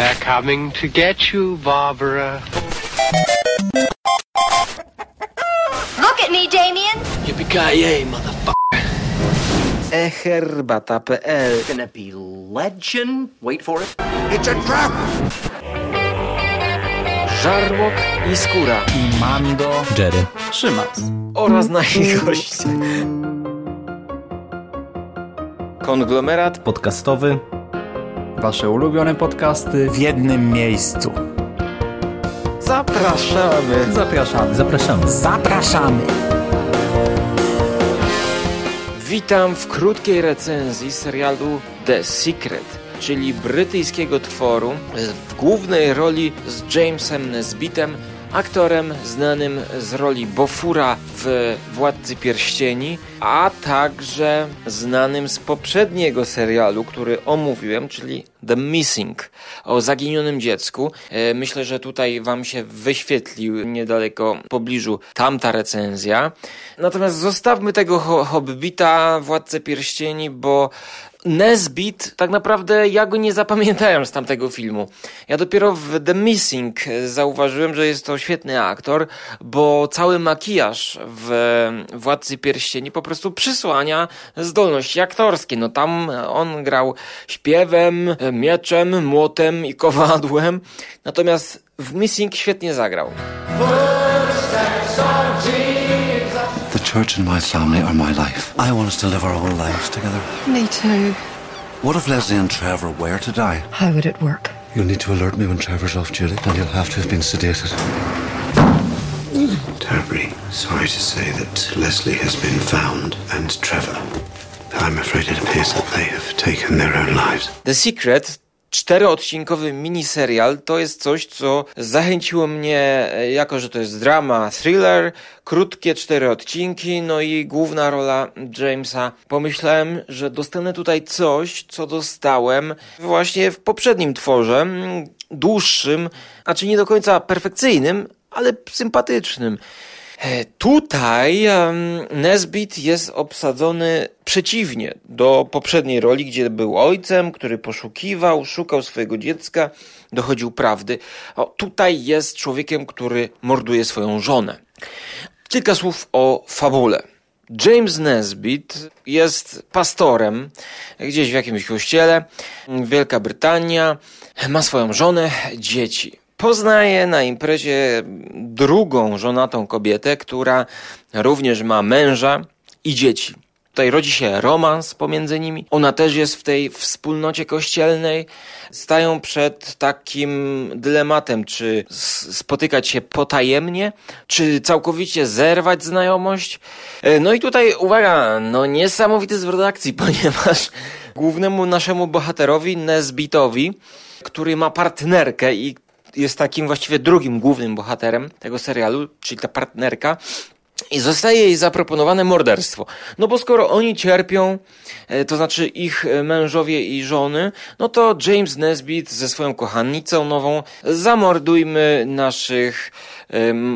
They're coming to get you, Barbara. Look at me, Damien. Yippee-ki-yay, motherfucker. eherbata.pl Gonna be legend. Wait for it. Żarłok i Skóra Mando, Jerry, Szymas. oraz nasi goście. Konglomerat Podcastowy. Wasze ulubione podcasty w jednym miejscu. zapraszamy. Zapraszamy. Zapraszamy. Zapraszamy. Witam w krótkiej recenzji serialu The Secret, czyli brytyjskiego tworu w głównej roli z Jamesem Nesbitem, aktorem znanym z roli Bofura w Władcy Pierścieni, a także znanym z poprzedniego serialu, który omówiłem, czyli The Missing, o zaginionym dziecku. E, Myślę, że tutaj Wam się wyświetlił niedaleko w pobliżu tamta recenzja. Natomiast zostawmy tego ho- Hobbita, Władcę Pierścieni, bo Nesbit, tak naprawdę ja go nie zapamiętałem z tamtego filmu. Ja dopiero w The Missing e, zauważyłem, że jest to świetny aktor, bo cały makijaż w Władcy Pierścieni po prostu przysłania zdolności aktorskie. No tam on grał śpiewem, mieczem, młotem i kowadłem, natomiast w Missing świetnie zagrał. The church and my family are my life. I want us to live our whole lives together. Me too. What if Leslie and Trevor were to die? How would it work? You'll need to alert me when Trevor's off duty, and you'll have to have been sedated. Terribly sorry to say that Leslie has been found, and Trevor. I'm afraid it appears that they have taken their own lives. The Secret, czteroodcinkowy miniserial, to jest coś, co zachęciło mnie, e, jako że to jest drama, thriller, krótkie cztery odcinki, no i główna rola Jamesa. Pomyślałem, że dostanę tutaj coś, co dostałem właśnie w poprzednim tworze, dłuższym, a czy nie do końca perfekcyjnym, ale sympatycznym. E, Tutaj Nesbit jest obsadzony przeciwnie do poprzedniej roli, gdzie był ojcem, który poszukiwał, szukał swojego dziecka, dochodził prawdy. O, tutaj jest człowiekiem, który morduje swoją żonę. Kilka słów o fabule. James Nesbit jest pastorem gdzieś w jakimś kościele, Wielka Brytania, ma swoją żonę, dzieci. Poznaje na imprezie drugą żonatą kobietę, która również ma męża i dzieci. Tutaj rodzi się romans pomiędzy nimi. Ona też jest w tej wspólnocie kościelnej. Stają przed takim dylematem, czy spotykać się potajemnie, czy całkowicie zerwać znajomość. E, No i tutaj uwaga, no niesamowity zwrot akcji, ponieważ głównemu naszemu bohaterowi, Nesbitowi, który ma partnerkę i jest takim właściwie drugim głównym bohaterem tego serialu, czyli ta partnerka, i zostaje jej zaproponowane morderstwo. No bo skoro oni cierpią, e, to znaczy ich e, mężowie i żony, no to James Nesbitt ze swoją kochannicą nową zamordujmy naszych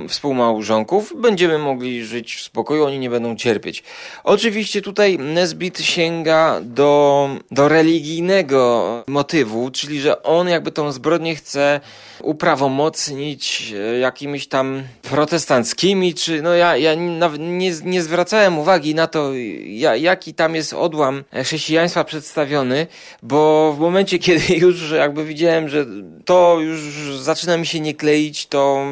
współmałżonków, będziemy mogli żyć w spokoju, oni nie będą cierpieć. Oczywiście tutaj Nesbitt sięga do, do religijnego motywu, czyli że on jakby tą zbrodnię chce uprawomocnić e, jakimiś tam protestanckimi, czy no ja, ja nie, nie zwracałem uwagi na to, ja, jaki tam jest odłam chrześcijaństwa przedstawiony, bo w momencie, kiedy już jakby widziałem, że to już zaczyna mi się nie kleić, to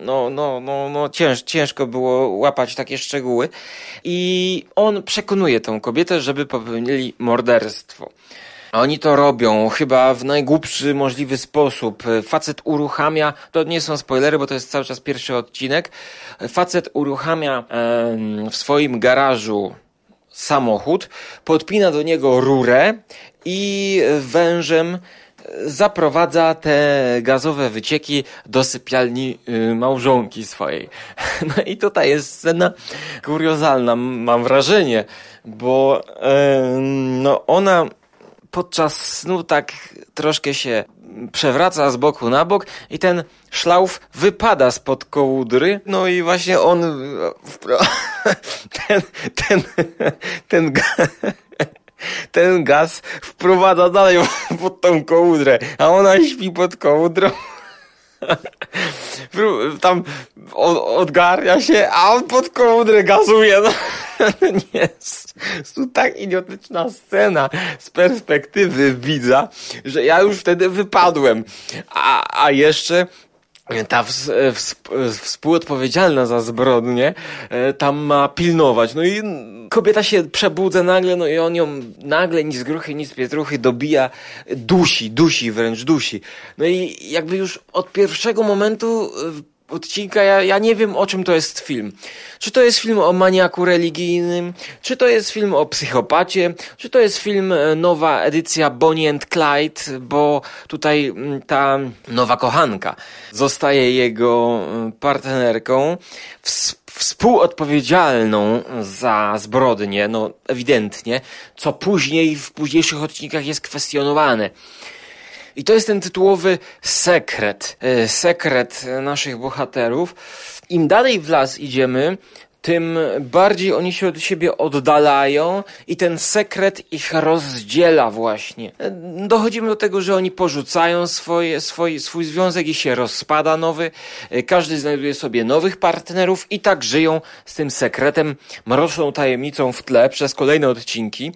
no, no, no, no cięż, ciężko było łapać takie szczegóły i on przekonuje tą kobietę, żeby popełnili morderstwo. A Oni to robią chyba w najgłupszy możliwy sposób. Facet uruchamia, to nie są spoilery, bo to jest cały czas pierwszy odcinek. Facet uruchamia w swoim garażu samochód, podpina do niego rurę i wężem zaprowadza te gazowe wycieki do sypialni y, małżonki swojej. No i tutaj jest scena kuriozalna, mam wrażenie, bo no ona podczas snu tak troszkę się przewraca z boku na bok i ten szlauf wypada spod kołdry. No i właśnie on ten, ten, ten, ten gaz wprowadza dalej pod tą kołdrę, a ona śpi pod kołdrą. Tam odgarnia się, a on pod kołdrę gazuje. No. Nie, jest tu tak idiotyczna scena z perspektywy widza, że ja już wtedy wypadłem. A, a jeszcze ta współodpowiedzialna za zbrodnię e, tam ma pilnować. No i kobieta się przebudza nagle, no i on ją nagle ni z gruchy, ni z pietruchy dobija, dusi, dusi, wręcz dusi. No i jakby już od pierwszego momentu e, odcinka, ja, ja nie wiem o czym to jest film. Czy to jest film o maniaku religijnym, czy to jest film o psychopacie, czy to jest film e, nowa edycja Bonnie and Clyde, bo tutaj mm, ta nowa kochanka zostaje jego mm, partnerką, współodpowiedzialną za zbrodnie, no ewidentnie, co później w późniejszych odcinkach jest kwestionowane. I to jest ten tytułowy sekret, e, sekret naszych bohaterów. Im dalej w las idziemy, tym bardziej oni się od siebie oddalają i ten sekret ich rozdziela właśnie. Dochodzimy do tego, że oni porzucają swoje, swój, swój związek i się rozpada nowy. Każdy znajduje sobie nowych partnerów i tak żyją z tym sekretem, mroczną tajemnicą w tle przez kolejne odcinki.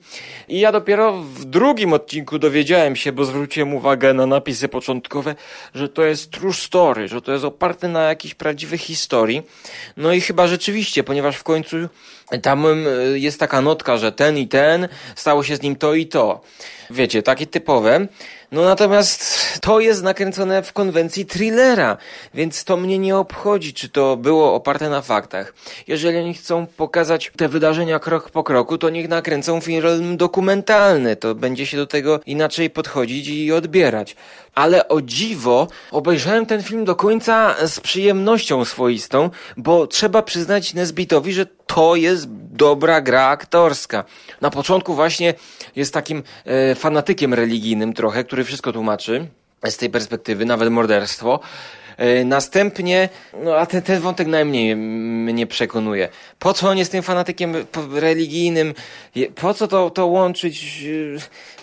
I ja dopiero w drugim odcinku dowiedziałem się, bo zwróciłem uwagę na napisy początkowe, że to jest true story, że to jest oparte na jakiejś prawdziwej historii. No i chyba rzeczywiście, ponieważ w końcu tam jest taka notka, że ten i ten stało się z nim to i to. Wiecie, takie typowe. No natomiast to jest nakręcone w konwencji thrillera, więc to mnie nie obchodzi, czy to było oparte na faktach. Jeżeli oni chcą pokazać te wydarzenia krok po kroku, to niech nakręcą film dokumentalny. To będzie się do tego inaczej podchodzić i odbierać. Ale o dziwo obejrzałem ten film do końca z przyjemnością swoistą, bo trzeba przyznać Nesbitowi, że to jest dobra gra aktorska. Na początku właśnie jest takim e, fanatykiem religijnym trochę, który wszystko tłumaczy z tej perspektywy, nawet morderstwo. E, następnie, no a ten, ten wątek najmniej mnie przekonuje. Po co on jest tym fanatykiem religijnym? Po co to, to łączyć?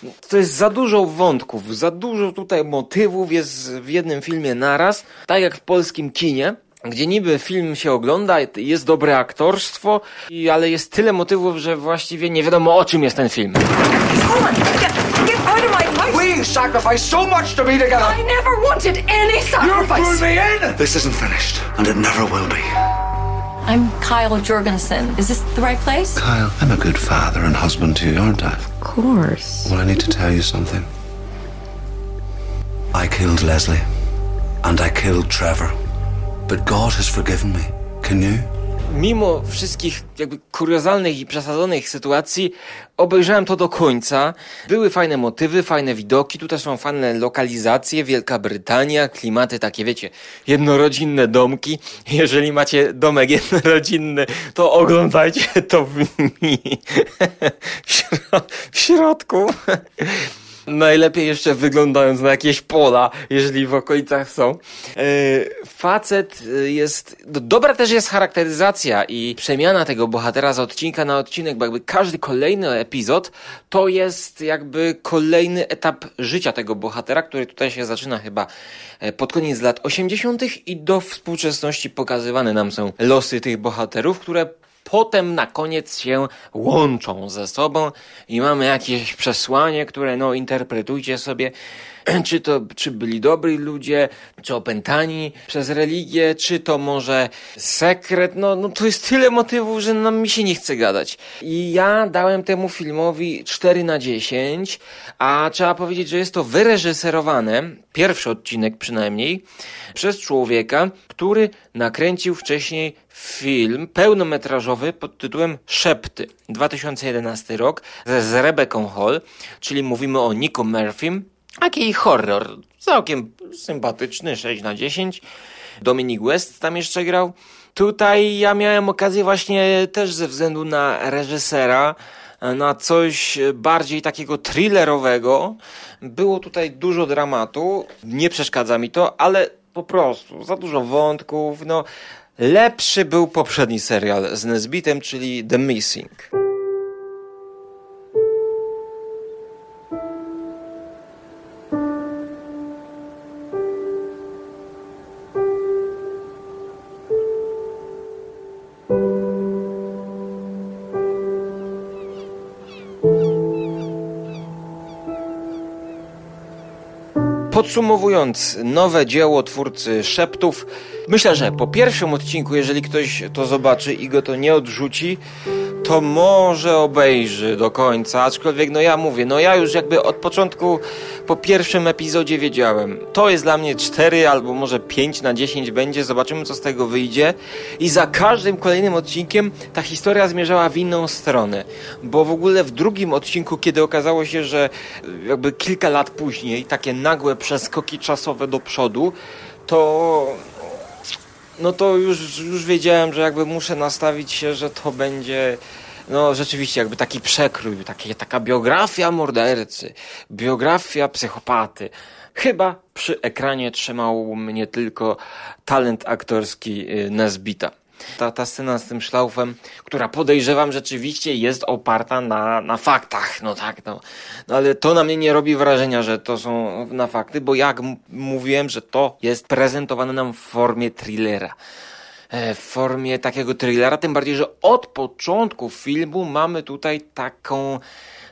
E, to jest za dużo wątków, za dużo tutaj motywów jest w jednym filmie naraz, tak jak w polskim kinie gdzie niby film się ogląda, jest dobre aktorstwo, ale jest tyle motywów, że właściwie nie wiadomo o czym jest ten film. We sacrificed so much to be together. I never wanted any sacrifice. You me in. This isn't finished, and it never will be. I'm Kyle Jorgensen. Is this the right place? Kyle, I'm a good father and husband to you, aren't I? Of course. Well, I need to tell you something. I killed Leslie, and I killed Trevor. But God has forgiven me. Can you? Mimo wszystkich jakby kuriozalnych i przesadzonych sytuacji, obejrzałem to do końca. Były fajne motywy, fajne widoki, tutaj są fajne lokalizacje, Wielka Brytania, klimaty takie, wiecie, jednorodzinne domki. Jeżeli macie domek jednorodzinny, to oglądajcie to w, w środku. Najlepiej jeszcze wyglądając na jakieś pola, jeżeli w okolicach są. E, facet e, jest. Dobra też jest charakteryzacja i przemiana tego bohatera z odcinka na odcinek, bo jakby każdy kolejny epizod to jest jakby kolejny etap życia tego bohatera, który tutaj się zaczyna chyba e, pod koniec lat 80. i do współczesności pokazywane nam są losy tych bohaterów, które potem na koniec się łączą ze sobą i mamy jakieś przesłanie, które no interpretujcie sobie, czy to, czy byli dobri ludzie, czy opętani przez religię, czy to może sekret, no, no to jest tyle motywów, że nam mi się nie chce gadać. I ja dałem temu filmowi 4 na 10, a trzeba powiedzieć, że jest to wyreżyserowane, pierwszy odcinek przynajmniej, przez człowieka, który nakręcił wcześniej film pełnometrażowy pod tytułem Szepty, 2011 rok, z Rebeką Hall, czyli mówimy o Nico Murphym, taki horror, całkiem sympatyczny, 6 na 10. Dominic West tam jeszcze grał. Tutaj ja miałem okazję właśnie też ze względu na reżysera, na coś bardziej takiego thrillerowego. Było tutaj dużo dramatu, nie przeszkadza mi to, ale po prostu za dużo wątków, no lepszy był poprzedni serial z Nesbitem, czyli The Missing. Podsumowując, nowe dzieło twórcy Szeptów, myślę, że po pierwszym odcinku, jeżeli ktoś to zobaczy i go to nie odrzuci, to może obejrzy do końca, aczkolwiek no ja mówię, no ja już jakby od początku po pierwszym epizodzie wiedziałem. To jest dla mnie 4 albo może 5 na 10 będzie, zobaczymy co z tego wyjdzie i za każdym kolejnym odcinkiem ta historia zmierzała w inną stronę, bo w ogóle w drugim odcinku, kiedy okazało się, że jakby kilka lat później takie nagłe przeskoki czasowe do przodu, to no to już, już wiedziałem, że jakby muszę nastawić się, że to będzie no rzeczywiście jakby taki przekrój, taki, taka biografia mordercy, biografia psychopaty. Chyba przy ekranie trzymał mnie tylko talent aktorski y, Nesbita. Ta, ta scena z tym szlaufem, która podejrzewam rzeczywiście jest oparta na, na faktach, no tak, no. no ale to na mnie nie robi wrażenia, że to są na fakty, bo jak mówiłem, że to jest prezentowane nam w formie thrillera w formie takiego thrillera, tym bardziej, że od początku filmu mamy tutaj taką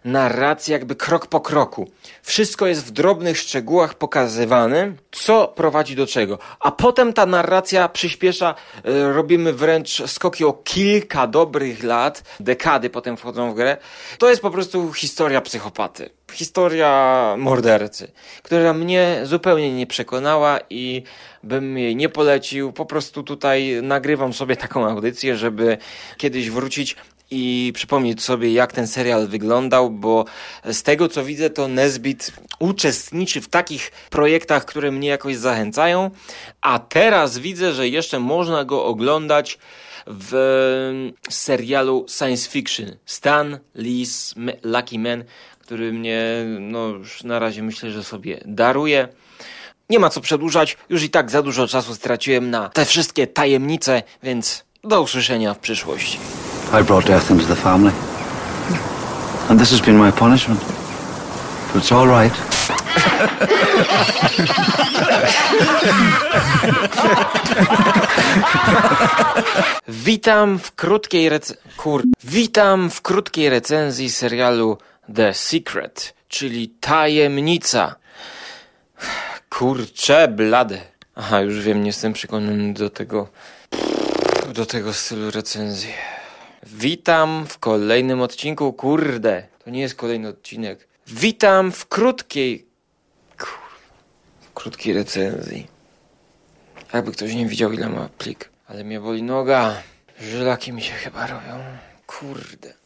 narrację jakby krok po kroku. Wszystko jest w drobnych szczegółach pokazywane, co prowadzi do czego. A potem ta narracja przyspiesza, e, robimy wręcz skoki o kilka dobrych lat, dekady potem wchodzą w grę. To jest po prostu historia psychopaty. Historia mordercy, która mnie zupełnie nie przekonała i bym jej nie polecił. Po prostu tutaj nagrywam sobie taką audycję, żeby kiedyś wrócić i przypomnieć sobie, jak ten serial wyglądał, bo z tego co widzę, to Nesbit uczestniczy w takich projektach, które mnie jakoś zachęcają, a teraz widzę, że jeszcze można go oglądać w serialu science fiction Stan Lee's Lucky Man, który mnie, no już na razie myślę, że sobie daruje. Nie ma co przedłużać, już i tak za dużo czasu straciłem na te wszystkie tajemnice, więc do usłyszenia w przyszłości. I brought death into the family. And this has been my punishment. But it's all right. Witam w krótkiej rec... Kur... Witam w krótkiej recenzji serialu The Secret, czyli Tajemnica. Kurcze blade. Aha, już wiem, nie jestem przekonany do tego... do tego stylu recenzji. Witam w kolejnym odcinku. Kurde, to nie jest kolejny odcinek. Witam w krótkiej. Krótkiej recenzji. Jakby ktoś nie widział, ile ma plik. Ale mnie boli noga. Żylaki mi się chyba robią. Kurde.